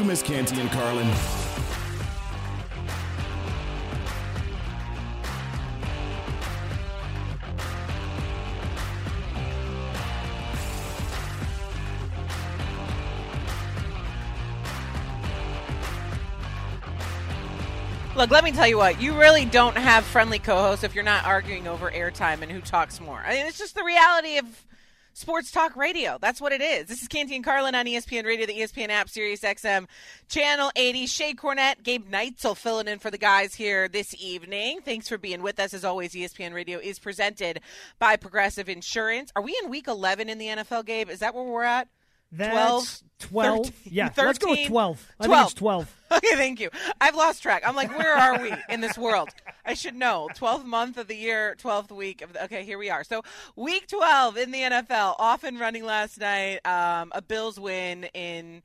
you miss Canty and Carlin? Look, let me tell you what. You really don't have friendly co-hosts if you're not arguing over airtime and who talks more. I mean, it's just the reality of sports talk radio. That's what it is. This is Canty and Carlin on ESPN Radio, the ESPN app, Sirius XM, Channel 80. Shae Cornette, Gabe Neitzel filling in for the guys here this evening. Thanks for being with us. As always, ESPN Radio is presented by Progressive Insurance. Are we in week 11 in the NFL, Gabe? Is that where we're at? That's 12? 12. 13, yeah, let's go with 13? 12. I 12. think it's 12. Okay, thank you. I've lost track. I'm like, where are we in this world? I should know. 12th month of the year, 12th week of the, okay, here we are. So, week 12 in the NFL, off and running last night. Um, a Bills win in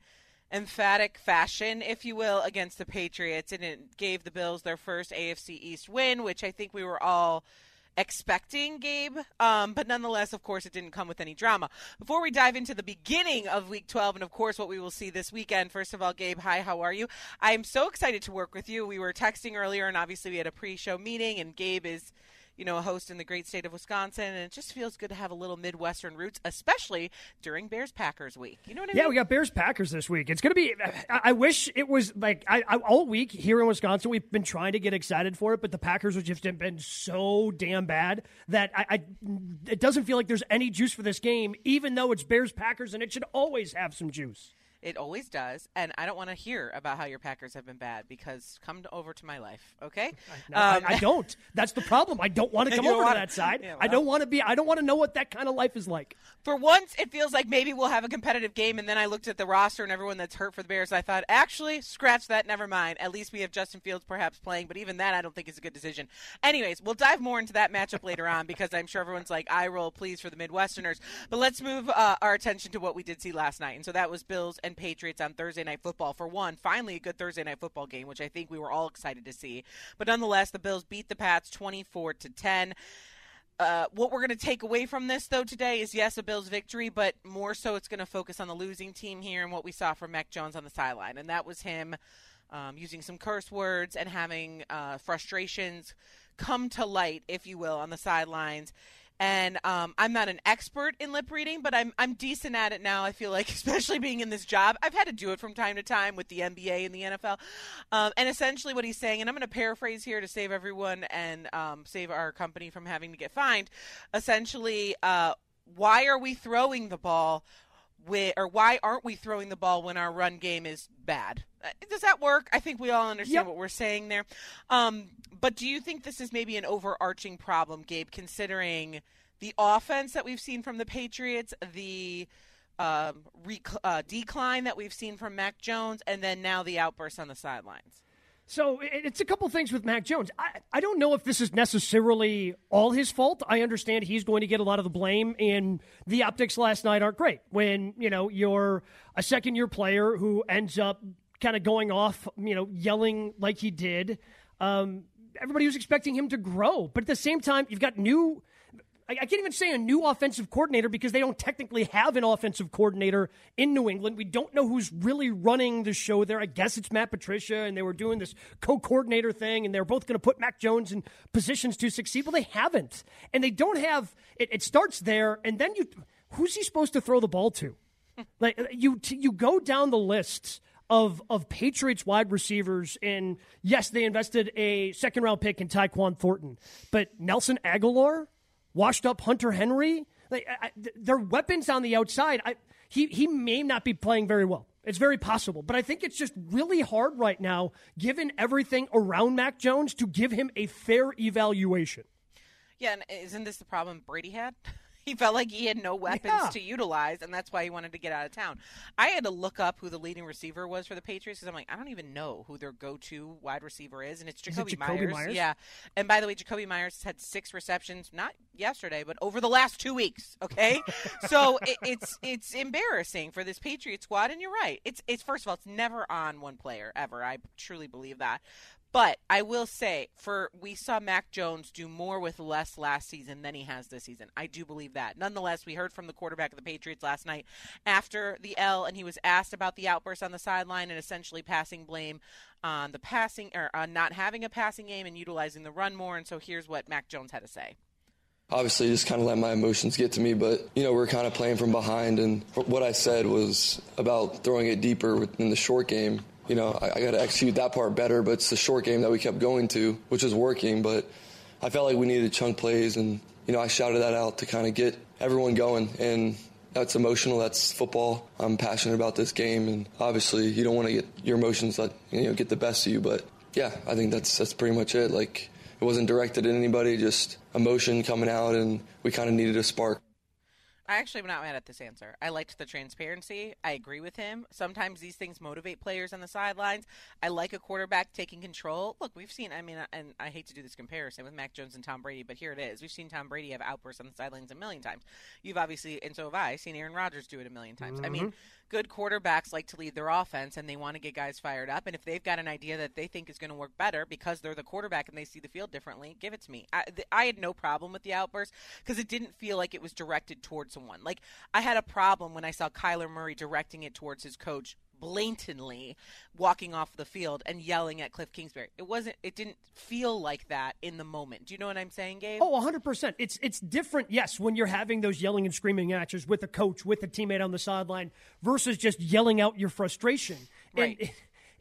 emphatic fashion, if you will, against the Patriots, and it gave the Bills their first AFC East win, which I think we were all expecting, Gabe. Um, but nonetheless, of course, it didn't come with any drama. Before we dive into the beginning of Week 12 and, of course, what we will see this weekend, first of all, Gabe, hi, how are you? I am so excited to work with you. We were texting earlier, and obviously we had a pre-show meeting, and Gabe is you know, a host in the great state of Wisconsin, and it just feels good to have a little Midwestern roots, especially during Bears Packers week. You know what I mean? Yeah, we got Bears Packers this week. It's going to be. I, I wish it was like I, I, all week here in Wisconsin. We've been trying to get excited for it, but the Packers have just been so damn bad that I, I it doesn't feel like there's any juice for this game, even though it's Bears Packers, and it should always have some juice. It always does, and I don't want to hear about how your Packers have been bad because come to, over to my life, okay? No, I- Um, I, don't. That's the problem. I don't want to come over to wanna- that side. Yeah, I don't want to be. I don't want to know what that kind of life is like. For once, it feels like maybe we'll have a competitive game, and then I looked at the roster and everyone that's hurt for the Bears. I thought, actually, scratch that. Never mind. At least we have Justin Fields perhaps playing, but even that I don't think is a good decision. Anyways, we'll dive more into that matchup later on because I'm sure everyone's like, "I roll, please," for the Midwesterners. But let's move uh, our attention to what we did see last night, and so that was Bills and Patriots on Thursday Night Football. For one, finally a good Thursday Night Football game, which I think we were all excited to see. But nonetheless, the Bills beat the Pats 24 to 10. Uh, what we're going to take away from this, though, today is yes, a Bills victory, but more so it's going to focus on the losing team here and what we saw from Mac Jones on the sideline. And that was him um, using some curse words and having uh, frustrations come to light, if you will, on the sidelines. And um, I'm not an expert in lip reading, but I'm I'm decent at it now. I feel like, especially being in this job, I've had to do it from time to time with the NBA and the NFL. Um, and essentially, what he's saying, and I'm going to paraphrase here to save everyone and um, save our company from having to get fined. Essentially, uh, why are we throwing the ball? Or why aren't we throwing the ball when our run game is bad? Uh, Does that work? I think we all understand Yep. what we're saying there. Um, but do you think this is maybe an overarching problem, Gabe, considering the offense that we've seen from the Patriots, the um, rec- uh, decline that we've seen from Mac Jones, and then now the outbursts on the sidelines? So it's a couple things with Mac Jones. I, I don't know if this is necessarily all his fault. I understand he's going to get a lot of the blame, and the optics last night aren't great. When you know you're a second year player who ends up kind of going off, you know, yelling like he did. Um, everybody was expecting him to grow, but at the same time, you've got new. I I can't even say a new offensive coordinator because they don't technically have an offensive coordinator in New England. We don't know who's really running the show there. I guess it's Matt Patricia, and they were doing this co coordinator thing, and they're both going to put Mac Jones in positions to succeed. Well, they haven't. And they don't have it, it starts there, and then you who's he supposed to throw the ball to? like you you go down the list of of Patriots wide receivers, and yes, they invested a second round pick in Tyquan Thornton, but Nelson Agholor, washed up Hunter Henry, like I, their weapons on the outside. I, he he may not be playing very well. It's very possible, but I think it's just really hard right now, given everything around Mac Jones, to give him a fair evaluation. Yeah, and isn't this the problem Brady had? He felt like he had no weapons Yeah. to utilize, and that's why he wanted to get out of town. I had to look up who the leading receiver was for the Patriots because I'm like, I don't even know who their go-to wide receiver is, and it's Is it Jakobi, Jakobi Meyers? Yeah, and by the way, Jakobi Meyers had six receptions, not yesterday, but over the last two weeks. Okay, so it, it's it's embarrassing for this Patriot squad, and you're right. It's it's first of all, it's never on one player ever. I truly believe that. But I will say, for we saw Mac Jones do more with less last season than he has this season. I do believe that. Nonetheless, we heard from the quarterback of the Patriots last night after the L, and he was asked about the outburst on the sideline and essentially passing blame on the passing or on not having a passing game and utilizing the run more. And so here's what Mac Jones had to say obviously just kind of let my emotions get to me but you know we're kind of playing from behind and what i said was about throwing it deeper in the short game you know, I, I got to execute that part better. But it's the short game that we kept going to, which was working. But I felt like we needed chunk plays, and you know, I shouted that out to kind of get everyone going. And that's emotional. That's football. I'm passionate about this game, and obviously, you don't want to get your emotions let you know get the best of you. But yeah, I think that's that's pretty much it. Like it wasn't directed at anybody, just emotion coming out, and we kind of needed a spark. I actually am not mad at this answer. I liked the transparency. I agree with him. Sometimes these things motivate players on the sidelines. I like a quarterback taking control. Look, we've seen, I mean, and I hate to do this comparison with Mac Jones and Tom Brady, but here it is. We've seen Tom Brady have outbursts on the sidelines a million times. You've obviously, and so have I, seen Aaron Rodgers do it a million times. Mm-hmm. I mean, mm-hmm good quarterbacks like to lead their offense and they want to get guys fired up. And if they've got an idea that they think is going to work better because they're the quarterback and they see the field differently, give it to me. I, I had no problem with the outburst because it didn't feel like it was directed towards someone. Like I had a problem when I saw Kyler Murray directing it towards his coach blatantly walking off the field and yelling at Cliff Kingsbury. It wasn't it didn't feel like that in the moment. Do you know what I'm saying, Gabe? Oh, 100%. It's it's different, yes, when you're having those yelling and screaming matches with a coach, with a teammate on the sideline versus just yelling out your frustration. Right. And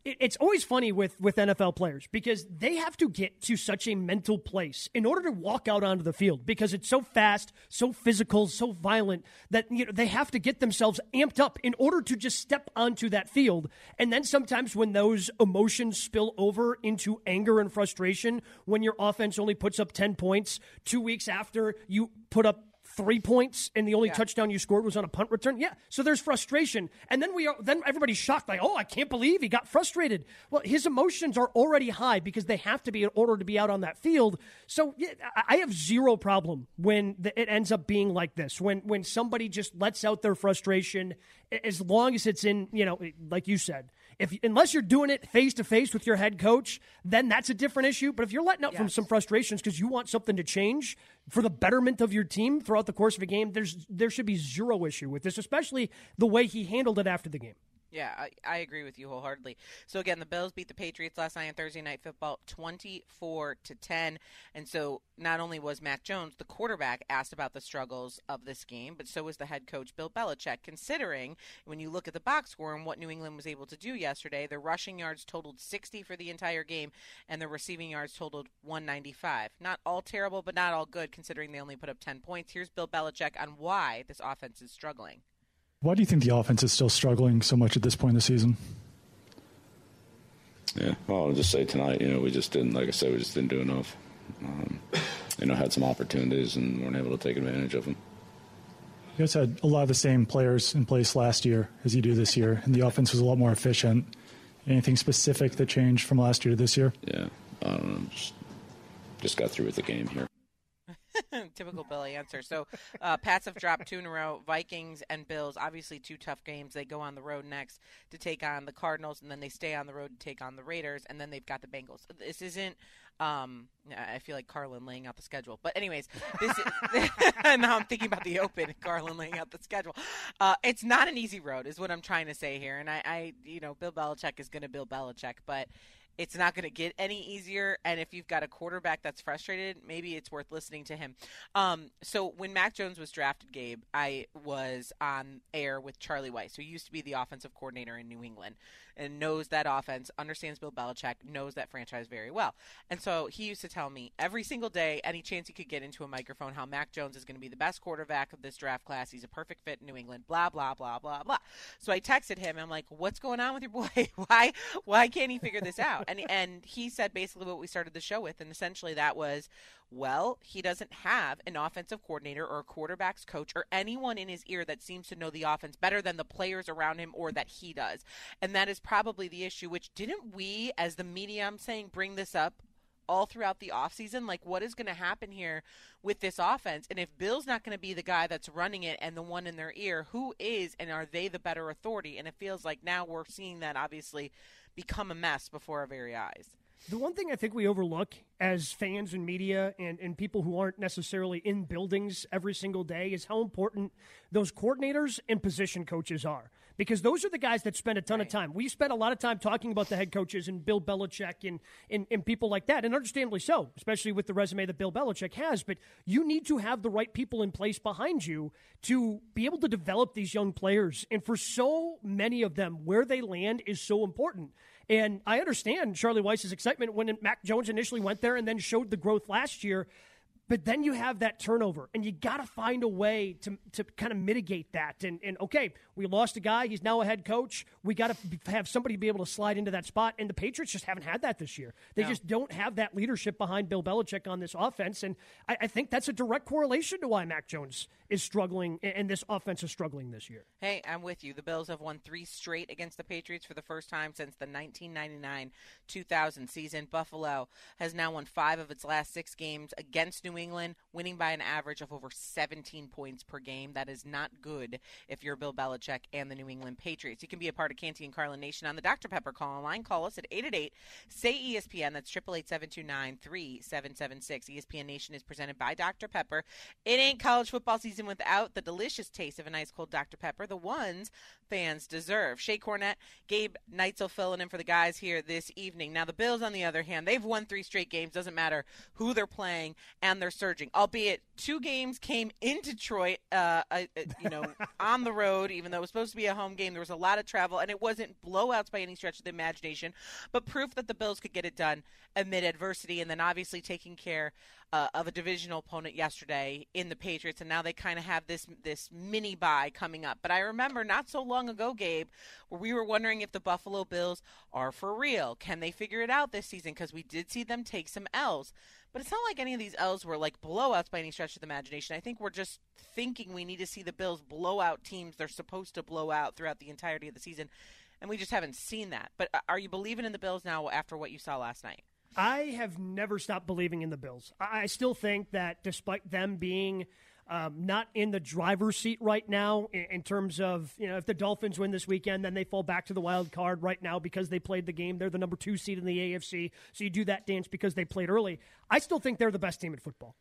it's always funny with, with NFL players because they have to get to such a mental place in order to walk out onto the field because it's so fast, so physical, so violent that you know they have to get themselves amped up in order to just step onto that field. And then sometimes when those emotions spill over into anger and frustration, when your offense only puts up 10 points 2 weeks after you put up three points and the only yeah. touchdown you scored was on a punt return. Yeah, so there's frustration, and then we are then everybody's shocked, like, oh, I can't believe he got frustrated. Well, his emotions are already high because they have to be in order to be out on that field. So yeah, I have zero problem when the, it ends up being like this. When when somebody just lets out their frustration, as long as it's in you know, like you said if unless you're doing it face to face with your head coach, then that's a different issue. But if you're letting out yes. from some frustrations because you want something to change for the betterment of your team throughout the course of a game, there's there should be zero issue with this, especially the way he handled it after the game. Yeah, I, I, agree with you wholeheartedly. So again, the Bills beat the Patriots last night on Thursday Night Football, twenty-four to ten. And so not only was Mac Jones, the quarterback, asked about the struggles of this game, but so was the head coach Bill Belichick. Considering when you look at the box score and what New England was able to do yesterday, their rushing yards totaled sixty for the entire game, and their receiving yards totaled one ninety-five. Not all terrible, but not all good considering they only put up ten points. Here's Bill Belichick on why this offense is struggling. Why do you think the offense is still struggling so much at this point in the season? Yeah, well, I'll just say tonight, you know, we just didn't, like I said, we just didn't do enough. Um, you know, had some opportunities and weren't able to take advantage of them. You guys had a lot of the same players in place last year as you do this year, and the offense was a lot more efficient. Anything specific that changed from last year to this year? Yeah, I don't know. Just, just got through with the game here. Typical Billy answer. So, uh, Pats have dropped two in a row. Vikings and Bills, obviously two tough games. They go on the road next to take on the Cardinals, and then they stay on the road to take on the Raiders, and then they've got the Bengals. This isn't. Um, I feel like Carlin laying out the schedule, but anyways, this is, now I'm thinking about the Open. Carlin laying out the schedule. Uh, it's not an easy road, is what I'm trying to say here. And I, I you know, Bill Belichick is going to Bill Belichick, but it's not going to get any easier. And if you've got a quarterback that's frustrated, maybe it's worth listening to him. Um, so when Mac Jones was drafted, Gabe, I was on air with Charlie Weis, who used to be the offensive coordinator in New England and knows that offense, understands Bill Belichick, knows that franchise very well. And so he used to tell me every single day, any chance he could get into a microphone, how Mac Jones is going to be the best quarterback of this draft class. He's a perfect fit in New England, blah, blah, blah, blah, blah. So I texted him. I'm like, what's going on with your boy? why, why can't he figure this out? And, and he said basically what we started the show with. And essentially that was, well, he doesn't have an offensive coordinator or a quarterback's coach or anyone in his ear that seems to know the offense better than the players around him or that he does. And that is probably the issue, which didn't we, as the media, I'm saying, bring this up all throughout the offseason? Like, what is going to happen here with this offense? And if Bill's not going to be the guy that's running it and the one in their ear, who is and are they the better authority? And it feels like now we're seeing that obviously become a mess before our very eyes. The one thing I think we overlook as fans and media and, and people who aren't necessarily in buildings every single day is how important those coordinators and position coaches are. Because those are the guys that spend a ton right. of time. We spend a lot of time talking about the head coaches and Bill Belichick and, and, and people like that, and understandably so, especially with the resume that Bill Belichick has. But you need to have the right people in place behind you to be able to develop these young players. And for so many of them, where they land is so important. And I understand Charlie Weis's excitement when Mac Jones initially went there and then showed the growth last year. But then you have that turnover, and you got to find a way to, to kind of mitigate that. And, and okay, we lost a guy. He's now a head coach. We got to have somebody be able to slide into that spot. And the Patriots just haven't had that this year. They no. just don't have that leadership behind Bill Belichick on this offense. And I, I, think that's a direct correlation to why Mac Jones is struggling and this offense is struggling this year. Hey, I'm with you. The Bills have won three straight against the Patriots for the first time since the 1999 2000 season. Buffalo has now won five of its last six games against New England, winning by an average of over 17 points per game. That is not good if you're Bill Belichick and the New England Patriots. You can be a part of Canty and Carlin Nation on the Dr. Pepper call line. Call us at 888 say ESPN. That's 888 3776. ESPN Nation is presented by Dr. Pepper. It ain't college football season without the delicious taste of an ice cold Dr. Pepper, the ones fans deserve. Shae Cornette, Gabe Neitzel filling in for the guys here this evening. Now, the Bills, on the other hand, they've won three straight games. Doesn't matter who they're playing, and they're surging. Albeit two games came in Detroit, uh, uh, you know, on the road, even though it was supposed to be a home game. There was a lot of travel, and it wasn't blowouts by any stretch of the imagination, but proof that the Bills could get it done amid adversity, and then obviously taking care uh, of a divisional opponent yesterday in the Patriots, and now they kind of have this this mini bye coming up. But I remember not so long ago, Gabe, where we were wondering if the Buffalo Bills are for real. Can they figure it out this season? Because we did see them take some L's. But it's not like any of these L's were like blowouts by any stretch of the imagination. I think we're just thinking we need to see the Bills blow out teams they're supposed to blow out throughout the entirety of the season. And we just haven't seen that. But uh, are you believing in the Bills now after what you saw last night? I have never stopped believing in the Bills. I still think that despite them being um, not in the driver's seat right now in, in, terms of, you know, if the Dolphins win this weekend, then they fall back to the wild card right now because they played the game. They're the number two seed in the AFC. So you do that dance because they played early. I still think they're the best team in football.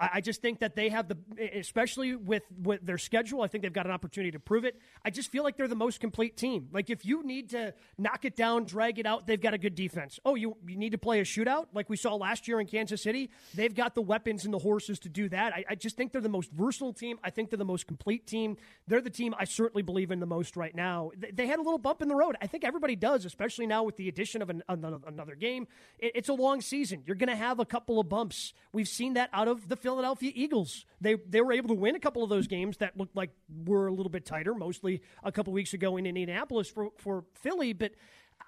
I, just think that they have the, especially with, with their schedule, I think they've got an opportunity to prove it. I just feel like they're the most complete team. Like if you need to knock it down, drag it out, they've got a good defense. Oh, you, you need to play a shootout like we saw last year in Kansas City. They've got the weapons and the horses to do that. I, I just think they're the most versatile team. I think they're the most complete team. They're the team I certainly believe in the most right now. They, they had a little bump in the road. I think everybody does, especially now with the addition of an, another, another game. It, it's a long season. You're going to have a couple of bumps. We've seen that out of the Philadelphia Eagles. They they were able to win a couple of those games that looked like were a little bit tighter, mostly a couple weeks ago in Indianapolis for for Philly, but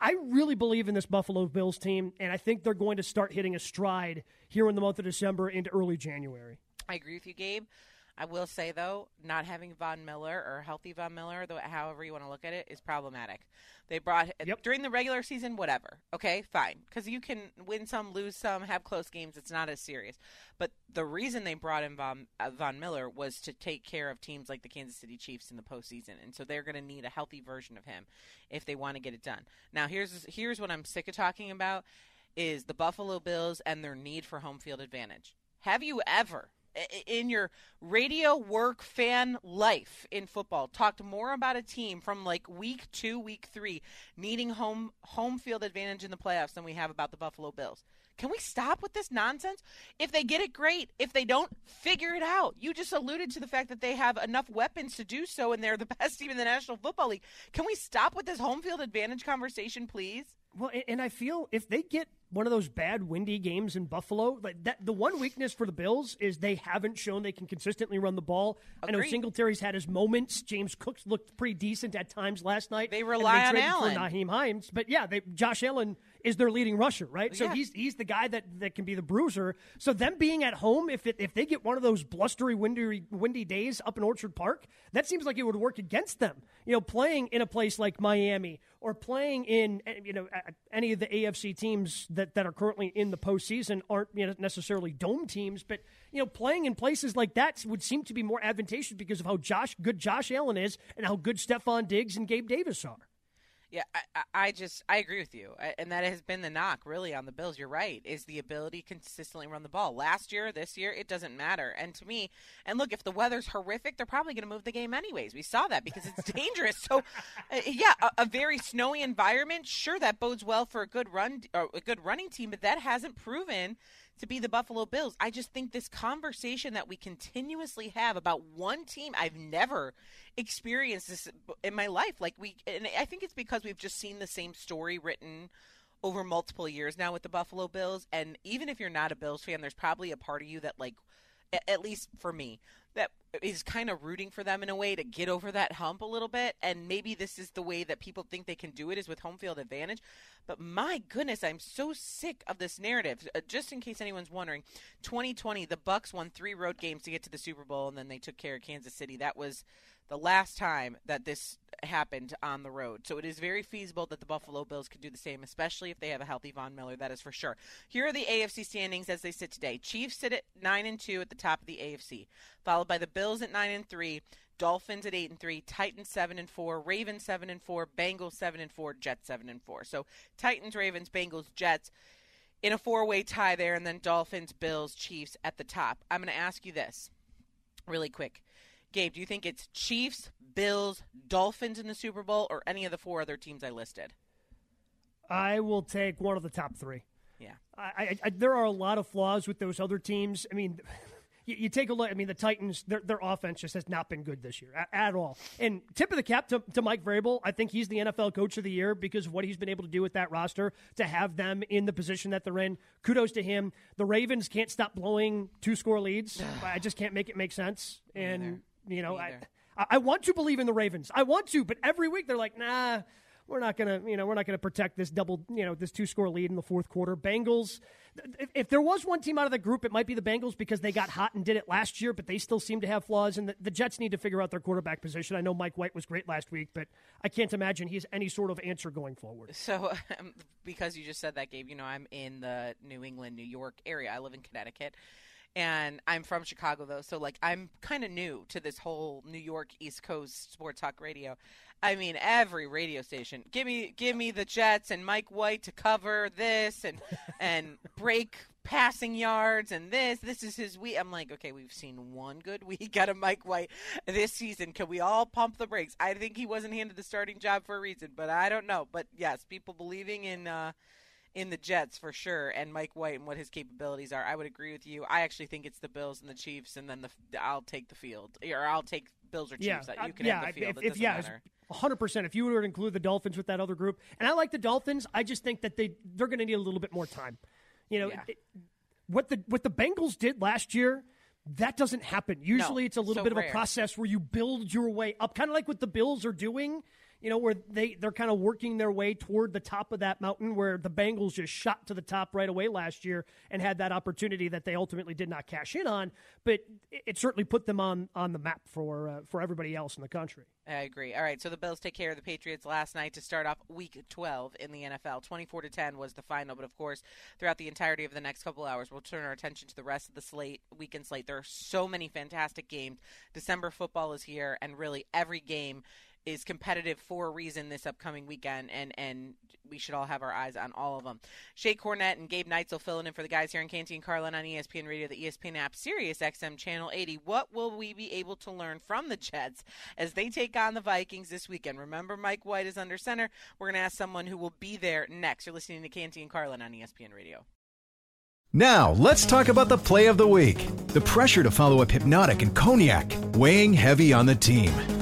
I really believe in this Buffalo Bills team, and I think they're going to start hitting a stride here in the month of December into early January. I agree with you, Gabe. I will say though, not having Von Miller or healthy Von Miller, though however you want to look at it, is problematic. They brought yep. during the regular season, whatever. Okay, fine, because you can win some, lose some, have close games. It's not as serious. But the reason they brought in Von, uh, Von Miller was to take care of teams like the Kansas City Chiefs in the postseason, and so they're going to need a healthy version of him if they want to get it done. Now, here's here's what I'm sick of talking about: is the Buffalo Bills and their need for home field advantage. Have you ever in your radio work fan life in football talked more about a team from like week two, week three, needing home home field advantage in the playoffs than we have about the Buffalo Bills. Can we stop with this nonsense? If they get it, great. If they don't, figure it out. You just alluded to the fact that they have enough weapons to do so, and they're the best team in the National Football League. Can we stop with this home field advantage conversation, please? Well, and I feel if they get one of those bad windy games in Buffalo. Like that, the one weakness for the Bills is they haven't shown they can consistently run the ball. Agreed. I know Singletary's had his moments. James Cooks looked pretty decent at times last night. They rely they on Allen for Nyheim Hines, but yeah, they, Josh Allen is their leading rusher, right? So yeah. he's he's the guy that, that can be the bruiser. So them being at home, if it, if they get one of those blustery, windy windy days up in Orchard Park, that seems like it would work against them. You know, playing in a place like Miami or playing in you know any of the AFC teams that, that are currently in the postseason aren't you know, necessarily dome teams, but you know playing in places like that would seem to be more advantageous because of how Josh good Josh Allen is and how good Stefon Diggs and Gabe Davis are. Yeah, I, I just I agree with you, and that has been the knock really on the Bills. You're right, is the ability to consistently run the ball. Last year, this year, it doesn't matter. And to me, and look, if the weather's horrific, they're probably going to move the game anyways. We saw that because it's dangerous. so, uh, yeah, a, a, very snowy environment, sure, that bodes well for a good run, or a good running team, but that hasn't proven to be the Buffalo Bills. I just think this conversation that we continuously have about one team, I've never experienced this in my life. Like we, and I think it's because we've just seen the same story written over multiple years now with the Buffalo Bills. And even if you're not a Bills fan, there's probably a part of you that like, at least for me, that is kind of rooting for them in a way to get over that hump a little bit. And maybe this is the way that people think they can do it is with home field advantage. But my goodness, I'm so sick of this narrative. Uh, just in case anyone's wondering, 2020, the Bucs won three road games to get to the Super Bowl, and then they took care of Kansas City. That was the last time that this happened on the road. So it is very feasible that the Buffalo Bills could do the same, especially if they have a healthy Von Miller. That is for sure. Here are the AFC standings as they sit today. Chiefs sit at nine and two at the top of the AFC, followed by the Bills at nine and three. Dolphins at eight and three, Titans seven and four, Ravens seven and four, Bengals seven and four, Jets seven and four. So Titans, Ravens, Bengals, Jets in a four-way tie there, and then Dolphins, Bills, Chiefs at the top. I'm going to ask you this really quick. Gabe, do you think it's Chiefs, Bills, Dolphins in the Super Bowl, or any of the four other teams I listed? I will take one of the top three. Yeah, I, I, I, there are a lot of flaws with those other teams. I mean, you, you, take a look. I mean, the Titans, their, their offense just has not been good this year at, at all. And tip of the cap to, to, Mike Vrabel. I think he's the NFL Coach of the Year because of what he's been able to do with that roster to have them in the position that they're in. Kudos to him. The Ravens can't stop blowing two score leads. I just can't make it make sense. And you know, I, I want to believe in the Ravens. I want to, but every week they're like, nah, we're not gonna, you know, we're not gonna protect this double, you know, this two score lead in the fourth quarter. Bengals. If, if, there was one team out of the group, it might be the Bengals because they got hot and did it last year, but they still seem to have flaws. And the, the Jets need to figure out their quarterback position. I know Mike White was great last week, but I can't imagine he's any sort of answer going forward. So, um, because you just said that, Gabe, you know, I'm in the New England, New York area. I live in Connecticut and I'm from Chicago though, so like I'm kind of new to this whole New York East Coast sports talk radio. I mean, every radio station give me give me the Jets and Mike White to cover this and and break passing yards and this this is his week. I'm like, okay, we've seen one good week out of Mike White this season. Can we all pump the brakes? I think he wasn't handed the starting job for a reason, but I don't know. But yes, people believing in. uh in the Jets for sure, and Mike White and what his capabilities are. I would agree with you. I actually think it's the Bills and the Chiefs, and then the I'll take the field, or I'll take Bills or Chiefs. Yeah, that you can uh, yeah, have the field. If, if yeah, hundred percent. If you were to include the Dolphins with that other group, and I like the Dolphins, I just think that they they're going to need a little bit more time. You know, yeah. it, what the what the Bengals did last year. That doesn't happen. Usually, no, it's a little so bit rare. of a process where you build your way up, kind of like what the Bills are doing you know, where they, they're kind of working their way toward the top of that mountain where the Bengals just shot to the top right away last year and had that opportunity that they ultimately did not cash in on. But it, certainly put them on, on the map for, uh, for everybody else in the country. I agree. All right, so the Bills take care of the Patriots last night to start off Week 12 in the NFL. 24 to 10 was the final, but of course, throughout the entirety of the next couple hours, we'll turn our attention to the rest of the slate, weekend slate. There are so many fantastic games. December football is here, and really every game is competitive for a reason this upcoming weekend, and and we should all have our eyes on all of them. Shae Cornette and Gabe Neitzel filling in for the guys here in Canty and Carlin on ESPN Radio, the ESPN app, Sirius XM Channel 80. What will we be able to learn from the Jets as they take on the Vikings this weekend? Remember, Mike White is under center. We're going to ask someone who will be there next. You're listening to Canty and Carlin on ESPN Radio. Now, let's talk about the play of the week. The pressure to follow up Hypnotic and Cognac, weighing heavy on the team.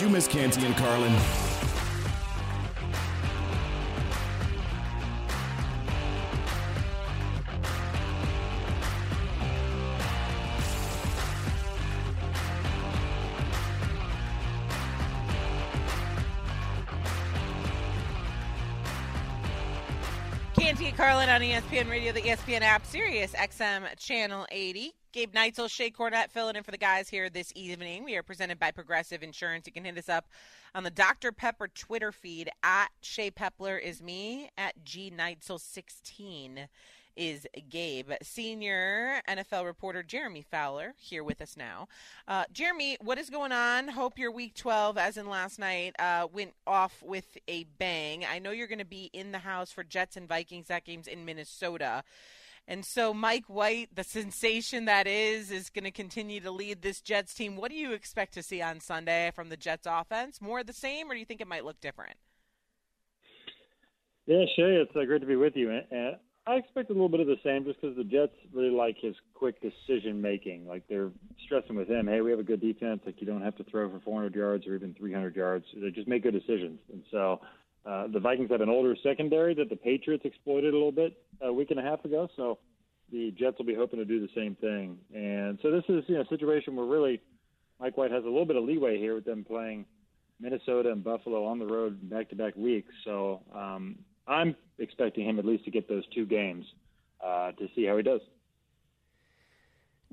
You miss Canty and Carlin? Canty and Carlin on ESPN Radio, the ESPN app, Sirius XM Channel 80. Gabe Neitzel, Shae Cornette filling in for the guys here this evening. We are presented by Progressive Insurance. You can hit us up on the Dr. Pepper Twitter feed at Shea Pepler is me, at G Neitzel16 is Gabe. Senior NFL reporter Jeremy Fowler here with us now. Uh, Jeremy, what is going on? Hope your week 12, as in last night, uh, went off with a bang. I know you're going to be in the house for Jets and Vikings. That game's in Minnesota. And so Mike White, the sensation that is, is going to continue to lead this Jets team. What do you expect to see on Sunday from the Jets offense? More of the same, or do you think it might look different? Yeah, Shea, it's uh, great to be with you. And I expect a little bit of the same just because the Jets really like his quick decision making. Like they're stressing with him, hey, we have a good defense. Like you don't have to throw for 400 yards or even 300 yards. They just make good decisions. And so uh, the Vikings have an older secondary that the Patriots exploited a little bit a week and a half ago. So the Jets will be hoping to do the same thing. And so this is you know a situation where really Mike White has a little bit of leeway here with them playing Minnesota and Buffalo on the road back to back weeks. So um, I'm expecting him at least to get those two games uh, to see how he does.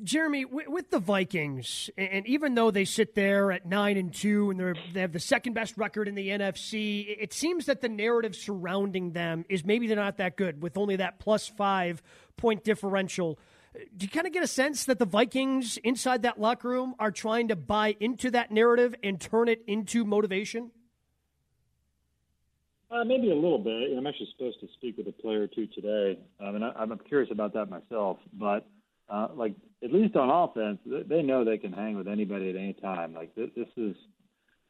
Jeremy, with the Vikings, and even though they sit there at nine and two, and they have the second best record in the NFC, it seems that the narrative surrounding them is maybe they're not that good with only that plus five point differential. Do you kind of get a sense that the Vikings inside that locker room are trying to buy into that narrative and turn it into motivation? Uh, maybe a little bit. I'm actually supposed to speak with a player or two today, um, and I, I'm curious about that myself. But uh, like at least on offense, they know they can hang with anybody at any time. Like this, this is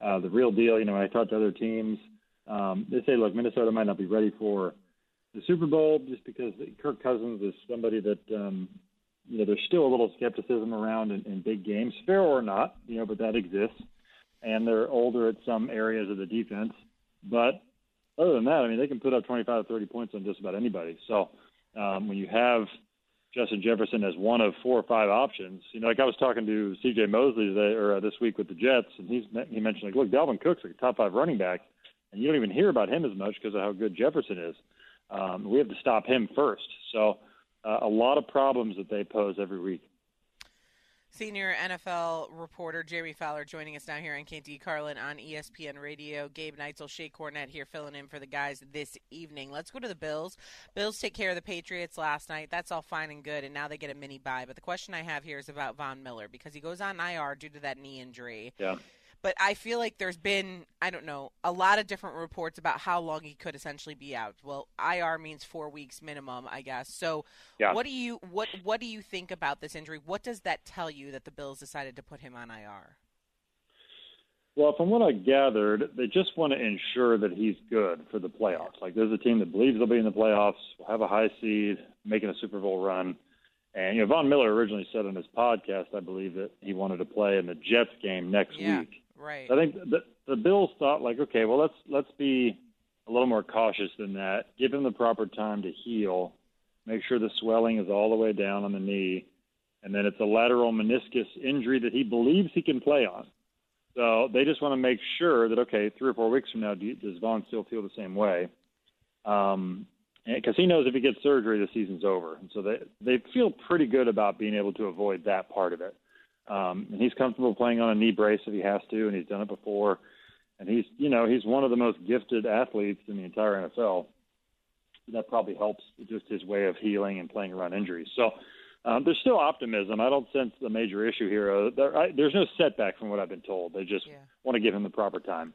uh, the real deal. You know, when I talk to other teams, um, they say, look, Minnesota might not be ready for the Super Bowl just because Kirk Cousins is somebody that um, you know there's still a little skepticism around in, in big games, fair or not, you know, but that exists. And they're older at some areas of the defense, but other than that, I mean, they can put up 25 to 30 points on just about anybody. So um, when you have Justin Jefferson as one of four or five options, you know, like I was talking to C.J. Mosley today, or uh, this week with the Jets, and he's he mentioned like, look, Dalvin Cook's a top five running back, and you don't even hear about him as much because of how good Jefferson is. Um, we have to stop him first. So uh, a lot of problems that they pose every week. Senior NFL reporter Jeremy Fowler joining us now here on Canty Carlin on ESPN Radio. Gabe Neitzel, Shae Cornette here filling in for the guys this evening. Let's go to the Bills. Bills take care of the Patriots last night. That's all fine and good, and now they get a mini bye. But the question I have here is about Von Miller because he goes on IR due to that knee injury. Yeah. But I feel like there's been, I don't know, a lot of different reports about how long he could essentially be out. Well, IR means four weeks minimum, I guess. So, yeah. what do you what what do you think about this injury? What does that tell you that the Bills decided to put him on IR? Well, from what I gathered, they just want to ensure that he's good for the playoffs. Like, there's a team that believes they'll be in the playoffs, will have a high seed, making a Super Bowl run. And you know, Von Miller originally said on his podcast, I believe, that he wanted to play in the Jets game next yeah. week. Right. I think the, the Bills thought like, okay, well let's let's be a little more cautious than that. Give him the proper time to heal. Make sure the swelling is all the way down on the knee, and then it's a lateral meniscus injury that he believes he can play on. So they just want to make sure that okay, three or four weeks from now, do, does Von still feel the same way? Um, because he knows if he gets surgery, the season's over. And so they they feel pretty good about being able to avoid that part of it. Um, and he's comfortable playing on a knee brace if he has to, and he's done it before. And he's you know he's one of the most gifted athletes in the entire NFL. That probably helps just his way of healing and playing around injuries. So um, there's still optimism. I don't sense a major issue here. Uh, there, I, there's no setback from what I've been told. They just Yeah. want to give him the proper time.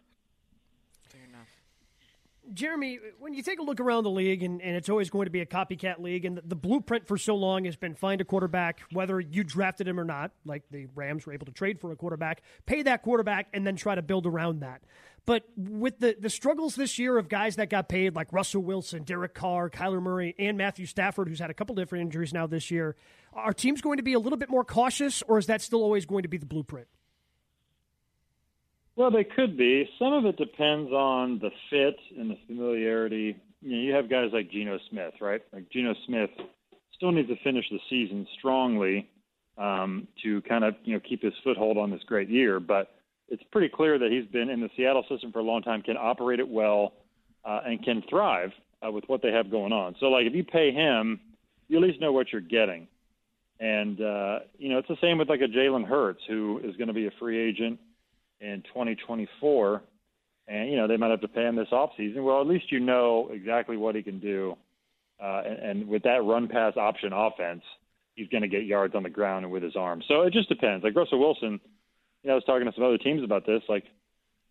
Jeremy, when you take a look around the league, and, and it's always going to be a copycat league, and the, the blueprint for so long has been find a quarterback, whether you drafted him or not, like the Rams were able to trade for a quarterback, pay that quarterback, and then try to build around that. But with the, the struggles this year of guys that got paid, like Russell Wilson, Derek Carr, Kyler Murray, and Matthew Stafford, who's had a couple different injuries now this year, are teams going to be a little bit more cautious, or is that still always going to be the blueprint? Well, they could be. Some of it depends on the fit and the familiarity. You know, you have guys like Geno Smith, right? Like Geno Smith still needs to finish the season strongly um, to kind of you know keep his foothold on this great year. But it's pretty clear that he's been in the Seattle system for a long time, can operate it well, uh, and can thrive uh, with what they have going on. So, like if you pay him, you at least know what you're getting. And uh, you know, it's the same with like a Jalen Hurts, who is going to be a free agent in 2024, and you know they might have to pay him this offseason. Well, at least you know exactly what he can do, uh, and, and with that run pass option offense, he's going to get yards on the ground and with his arms. So it just depends. Like Russell Wilson, you know, I was talking to some other teams about this. Like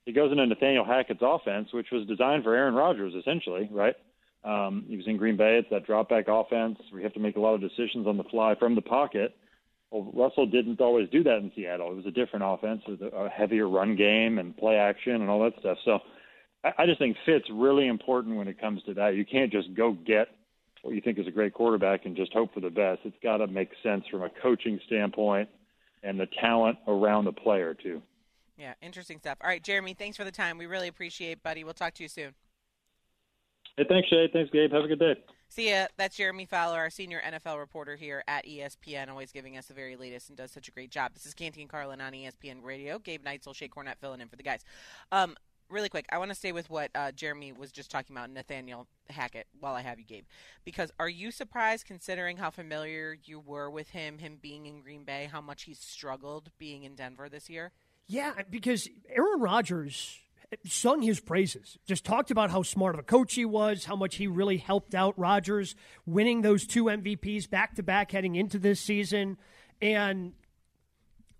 he goes into Nathaniel Hackett's offense, which was designed for Aaron Rodgers, essentially, right? Um, he was in Green Bay. It's that drop back offense where you have to make a lot of decisions on the fly from the pocket. Well, Russell didn't always do that in Seattle. It was a different offense, with a heavier run game and play action and all that stuff. So I, I just think fit's really important when it comes to that. You can't just go get what you think is a great quarterback and just hope for the best. It's got to make sense from a coaching standpoint and the talent around the player too. Yeah, interesting stuff. All right, Jeremy, thanks for the time. We really appreciate, it, buddy. We'll talk to you soon. Hey, thanks, Shay. Thanks, Gabe. Have a good day. See ya. That's Jeremy Fowler, our senior NFL reporter here at ESPN, always giving us the very latest and does such a great job. This is Canty and Carlin on ESPN Radio. Gabe Neitzel, Shae Cornette filling in for the guys. Um, really quick, I want to stay with what uh, Jeremy was just talking about, Nathaniel Hackett, while I have you, Gabe. Because are you surprised, considering how familiar you were with him, him being in Green Bay, how much he's struggled being in Denver this year? Yeah, because Aaron Rodgers sung his praises, just talked about how smart of a coach he was, how much he really helped out Rodgers, winning those two MVPs back to back heading into this season. And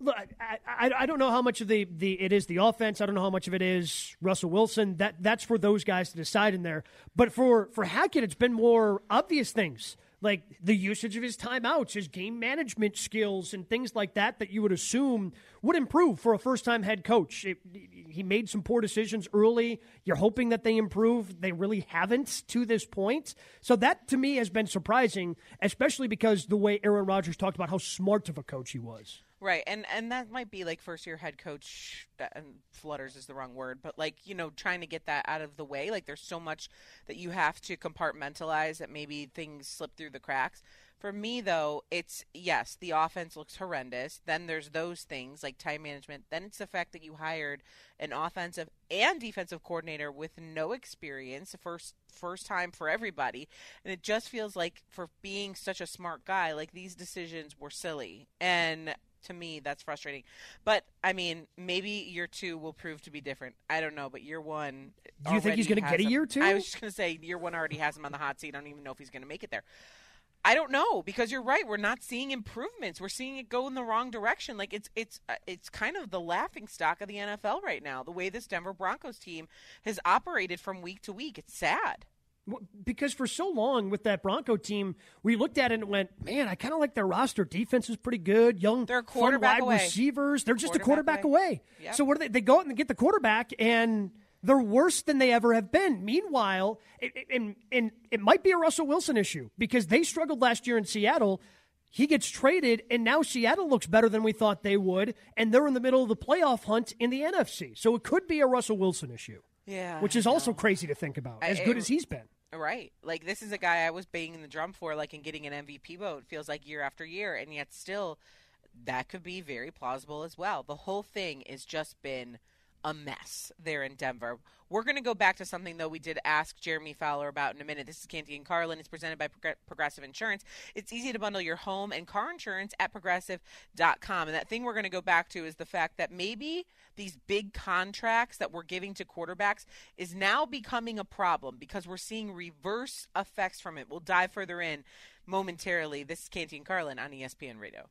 look, I, I, I don't know how much of the, the it is the offense. I don't know how much of it is Russell Wilson. That that's for those guys to decide in there. But for for Hackett, it's been more obvious things like the usage of his timeouts, his game management skills, and things like that that you would assume would improve for a first time head coach. It, he made some poor decisions early. You're hoping that they improve. They really haven't to this point. So that to me has been surprising, especially because the way Aaron Rodgers talked about how smart of a coach he was. Right, and and that might be like first year head coach, and flutters is the wrong word, but like you know trying to get that out of the way. Like there's so much that you have to compartmentalize that maybe things slip through the cracks. For me though, it's yes, the offense looks horrendous. Then there's those things like time management. Then it's the fact that you hired an offensive and defensive coordinator with no experience, first first time for everybody, and it just feels like for being such a smart guy, like these decisions were silly and to me that's frustrating but i mean maybe year two will prove to be different i don't know but year one Do you think he's gonna has get a year two? i was just going to say year one already has him on the hot seat i don't even know if he's going to make it there I don't know because you're right. We're not seeing improvements. We're seeing it go in the wrong direction. Like it's it's uh, it's kind of the laughing stock of the NFL right now. The way this Denver Broncos team has operated from week to week. It's sad. Because for so long with that Bronco team, we looked at it and went, man, I kind of like their roster. Defense is pretty good. Young, They're quarterback wide away. receivers. They're just a Quarterback quarterback away. Yep. So what do they? They go out and get the quarterback, and they're worse than they ever have been. Meanwhile, it, it, and, and it might be a Russell Wilson issue because they struggled last year in Seattle. He gets traded, and now Seattle looks better than we thought they would, and they're in the middle of the playoff hunt in the NFC. So it could be a Russell Wilson issue. Yeah, Which is also crazy to think about, I- as good it- as he's been. Right. Like this is a guy I was banging the drum for, like and getting an MVP vote. Feels like year after year, and yet still, that could be very plausible as well. The whole thing has just been a mess there in Denver. We're going to go back to something, though, we did ask Jeremy Fowler about in a minute. This is Canty Carlin. It's presented by Progressive Insurance. It's easy to bundle your home and car insurance at progressive.com. And that thing we're going to go back to is the fact that maybe these big contracts that we're giving to quarterbacks is now becoming a problem because we're seeing reverse effects from it. We'll dive further in momentarily. This is Canty Carlin on ESPN Radio.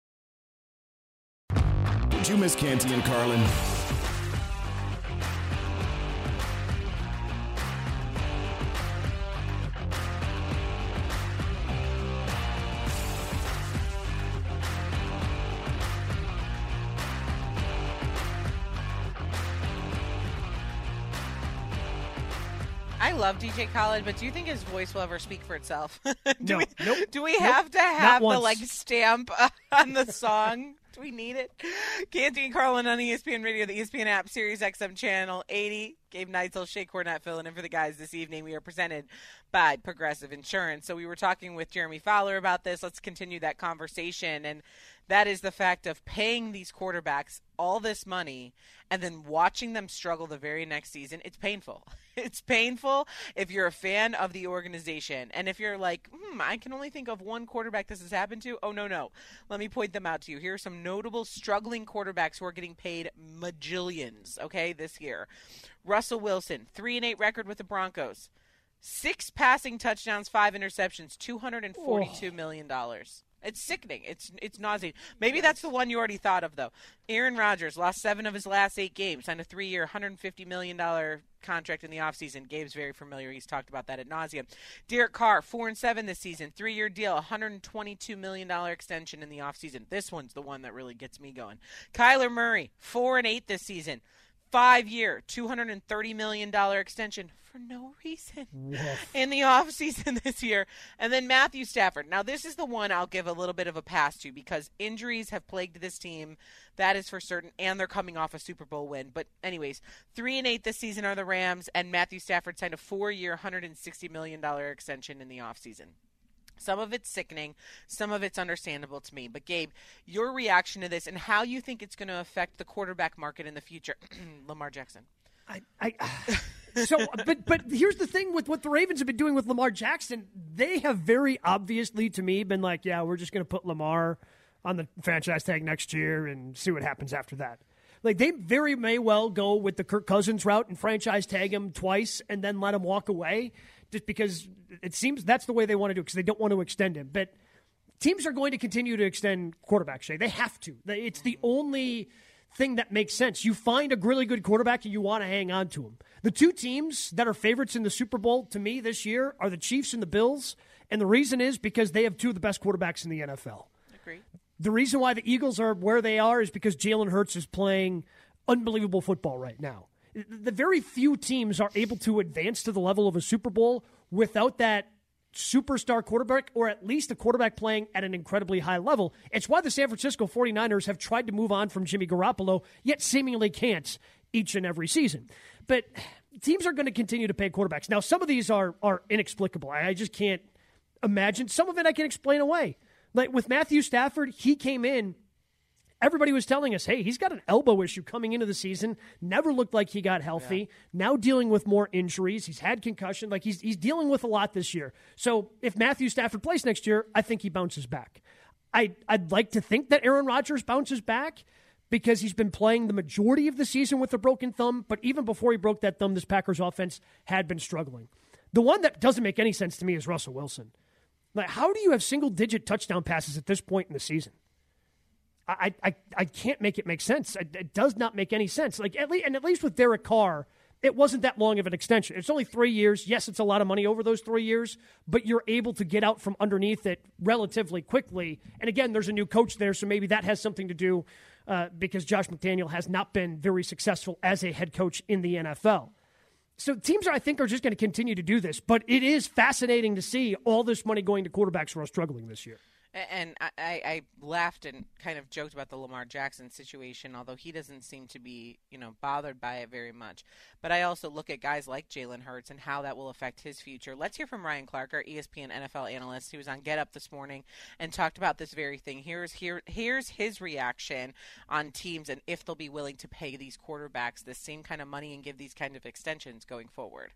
Did you miss Canty and Carlin? I love DJ Khaled, but do you think his voice will ever speak for itself? do no, we, nope, do we nope, have to have the like stamp on the song? We need it? Canty and Carlin on ESPN Radio, the ESPN app, Sirius XM channel 80. Gabe Neitzel, Shae Cornette filling in for the guys this evening. We are presented by Progressive Insurance. So we were talking with Jeremy Fowler about this. Let's continue that conversation. And that is the fact of paying these quarterbacks all this money and then watching them struggle the very next season. It's painful. It's painful if you're a fan of the organization. And if you're like, hmm, I can only think of one quarterback this has happened to. Oh, no, no. Let me point them out to you. Here are some notable struggling quarterbacks who are getting paid majillions, okay, this year. Russell Wilson, 3 and 8 record with the Broncos. Six passing touchdowns, five interceptions, two hundred and forty-two million dollars. It's sickening. It's it's nauseating. Maybe that's the one you already thought of, though. Aaron Rodgers lost seven of his last eight games, signed a three-year, $150 million contract in the offseason. Gabe's very familiar. He's talked about that at nauseum. Derek Carr, four and seven this season, three-year deal, $122 million extension in the offseason. This one's the one that really gets me going. Kyler Murray, four and eight this season, five-year, $230 million extension for no reason in the offseason this year. And then Matthew Stafford. Now, this is the one I'll give a little bit of a pass to because injuries have plagued this team. That is for certain. And they're coming off a Super Bowl win. But, anyways, 3 and 8 this season are the Rams. And Matthew Stafford signed a four year, $160 million extension in the offseason. Some of it's sickening, some of it's understandable to me. But Gabe, your reaction to this and how you think it's going to affect the quarterback market in the future. Lamar Jackson. I, I so, but but here's the thing with what the Ravens have been doing with Lamar Jackson. They have very obviously, to me, been like, yeah, we're just going to put Lamar on the franchise tag next year and see what happens after that. Like they very may well go with the Kirk Cousins route and franchise tag him twice and then let him walk away, just because it seems that's the way they want to do it because they don't want to extend him. But teams are going to continue to extend quarterbacks. Shae. They have to. It's the only thing that makes sense. You find a really good quarterback and you want to hang on to him. The two teams that are favorites in the Super Bowl to me this year are the Chiefs and the Bills, and the reason is because they have two of the best quarterbacks in the NFL. Agree. The reason why the Eagles are where they are is because Jalen Hurts is playing unbelievable football right now. The very few teams are able to advance to the level of a Super Bowl without that superstar quarterback or at least a quarterback playing at an incredibly high level. It's why the San Francisco 49ers have tried to move on from Jimmy Garoppolo, yet seemingly can't each and every season. But teams are going to continue to pay quarterbacks. Now, some of these are, are inexplicable. I, I just can't imagine. Some of it I can explain away. Like with Matthew Stafford, he came in everybody was telling us, hey, he's got an elbow issue coming into the season. Never looked like he got healthy. Yeah. Now dealing with more injuries. He's had concussion. Like he's he's dealing with a lot this year. So if Matthew Stafford plays next year, I think he bounces back. I, I'd like to think that Aaron Rodgers bounces back because he's been playing the majority of the season with a broken thumb. But even before he broke that thumb, this Packers offense had been struggling. The one that doesn't make any sense to me is Russell Wilson. Like, how do you have single digit touchdown passes at this point in the season? I, I, I can't make it make sense. It, it does not make any sense. Like at least, and at least with Derek Carr, it wasn't that long of an extension. It's only three years. Yes, it's a lot of money over those three years, but you're able to get out from underneath it relatively quickly. And again, there's a new coach there, so maybe that has something to do uh, because Josh McDaniel has not been very successful as a head coach in the NFL. So teams, are, I think, are just going to continue to do this. But it is fascinating to see all this money going to quarterbacks who are struggling this year. And I, I, laughed and kind of joked about the Lamar Jackson situation, although he doesn't seem to be, you know, bothered by it very much. But I also look at guys like Jalen Hurts and how that will affect his future. Let's hear from Ryan Clark, our ESPN NFL analyst. He was on Get Up this morning and talked about this very thing. Here's here here's his reaction on teams and if they'll be willing to pay these quarterbacks the same kind of money and give these kind of extensions going forward.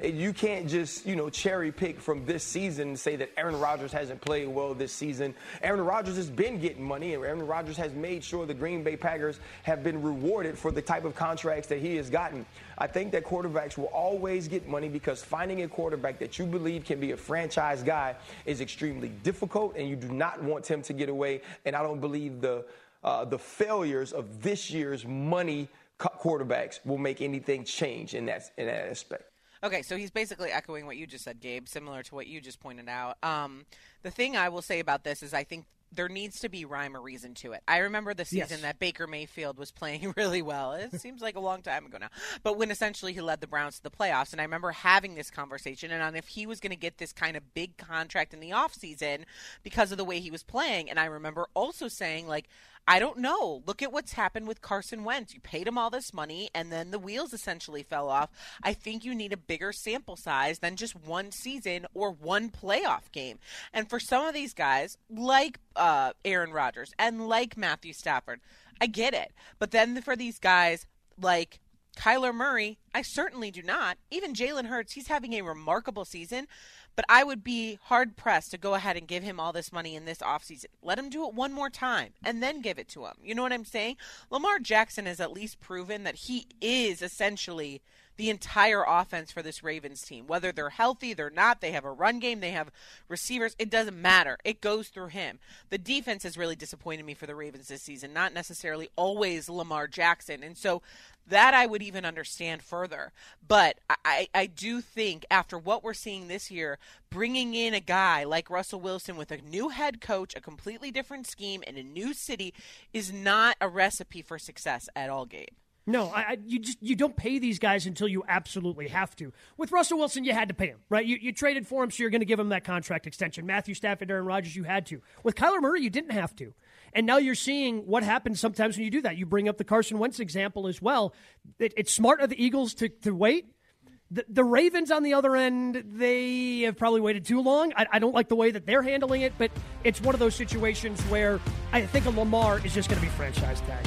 You can't just, you know, cherry pick from this season and say that Aaron Rodgers hasn't played well this season. Aaron Rodgers has been getting money, and Aaron Rodgers has made sure the Green Bay Packers have been rewarded for the type of contracts that he has gotten. I think that quarterbacks will always get money because finding a quarterback that you believe can be a franchise guy is extremely difficult, and you do not want him to get away. And I don't believe the uh, the failures of this year's money quarterbacks will make anything change in that in that aspect. Okay, so he's basically echoing what you just said, Gabe, similar to what you just pointed out. Um, the thing I will say about this is I think there needs to be rhyme or reason to it. I remember the season yes. that Baker Mayfield was playing really well. It seems like a long time ago now. But when essentially he led the Browns to the playoffs and I remember having this conversation and on if he was going to get this kind of big contract in the offseason because of the way he was playing and I remember also saying like I don't know. Look at what's happened with Carson Wentz. You paid him all this money and then the wheels essentially fell off. I think you need a bigger sample size than just one season or one playoff game. And for some of these guys, like uh, Aaron Rodgers and like Matthew Stafford. I get it. But then for these guys like Kyler Murray, I certainly do not. Even Jalen Hurts, he's having a remarkable season, but I would be hard pressed to go ahead and give him all this money in this offseason. Let him do it one more time and then give it to him. You know what I'm saying? Lamar Jackson has at least proven that he is essentially the entire offense for this Ravens team. Whether they're healthy, they're not, they have a run game, they have receivers, it doesn't matter. It goes through him. The defense has really disappointed me for the Ravens this season, not necessarily always Lamar Jackson. And so that I would even understand further. But I, I do think after what we're seeing this year, bringing in a guy like Russell Wilson with a new head coach, a completely different scheme, in a new city is not a recipe for success at all, Gabe. No, I, you just you don't pay these guys until you absolutely have to. With Russell Wilson, you had to pay him, right? You, you traded for him, so you're going to give him that contract extension. Matthew Stafford, Aaron Rodgers, you had to. With Kyler Murray, you didn't have to. And now you're seeing what happens sometimes when you do that. You bring up the Carson Wentz example as well. It, it's smart of the Eagles to, to wait. The, the, Ravens, on the other end, they have probably waited too long. I, I don't like the way that they're handling it, but it's one of those situations where I think a Lamar is just going to be franchise tag.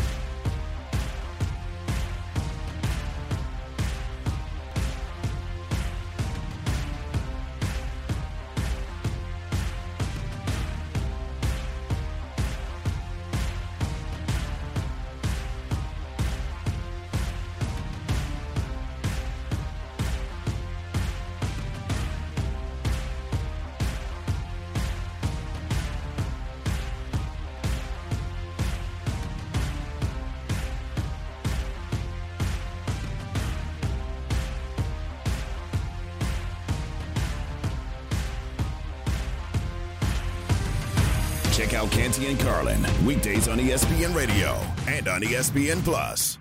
Weekdays on ESPN Radio and on ESPN Plus.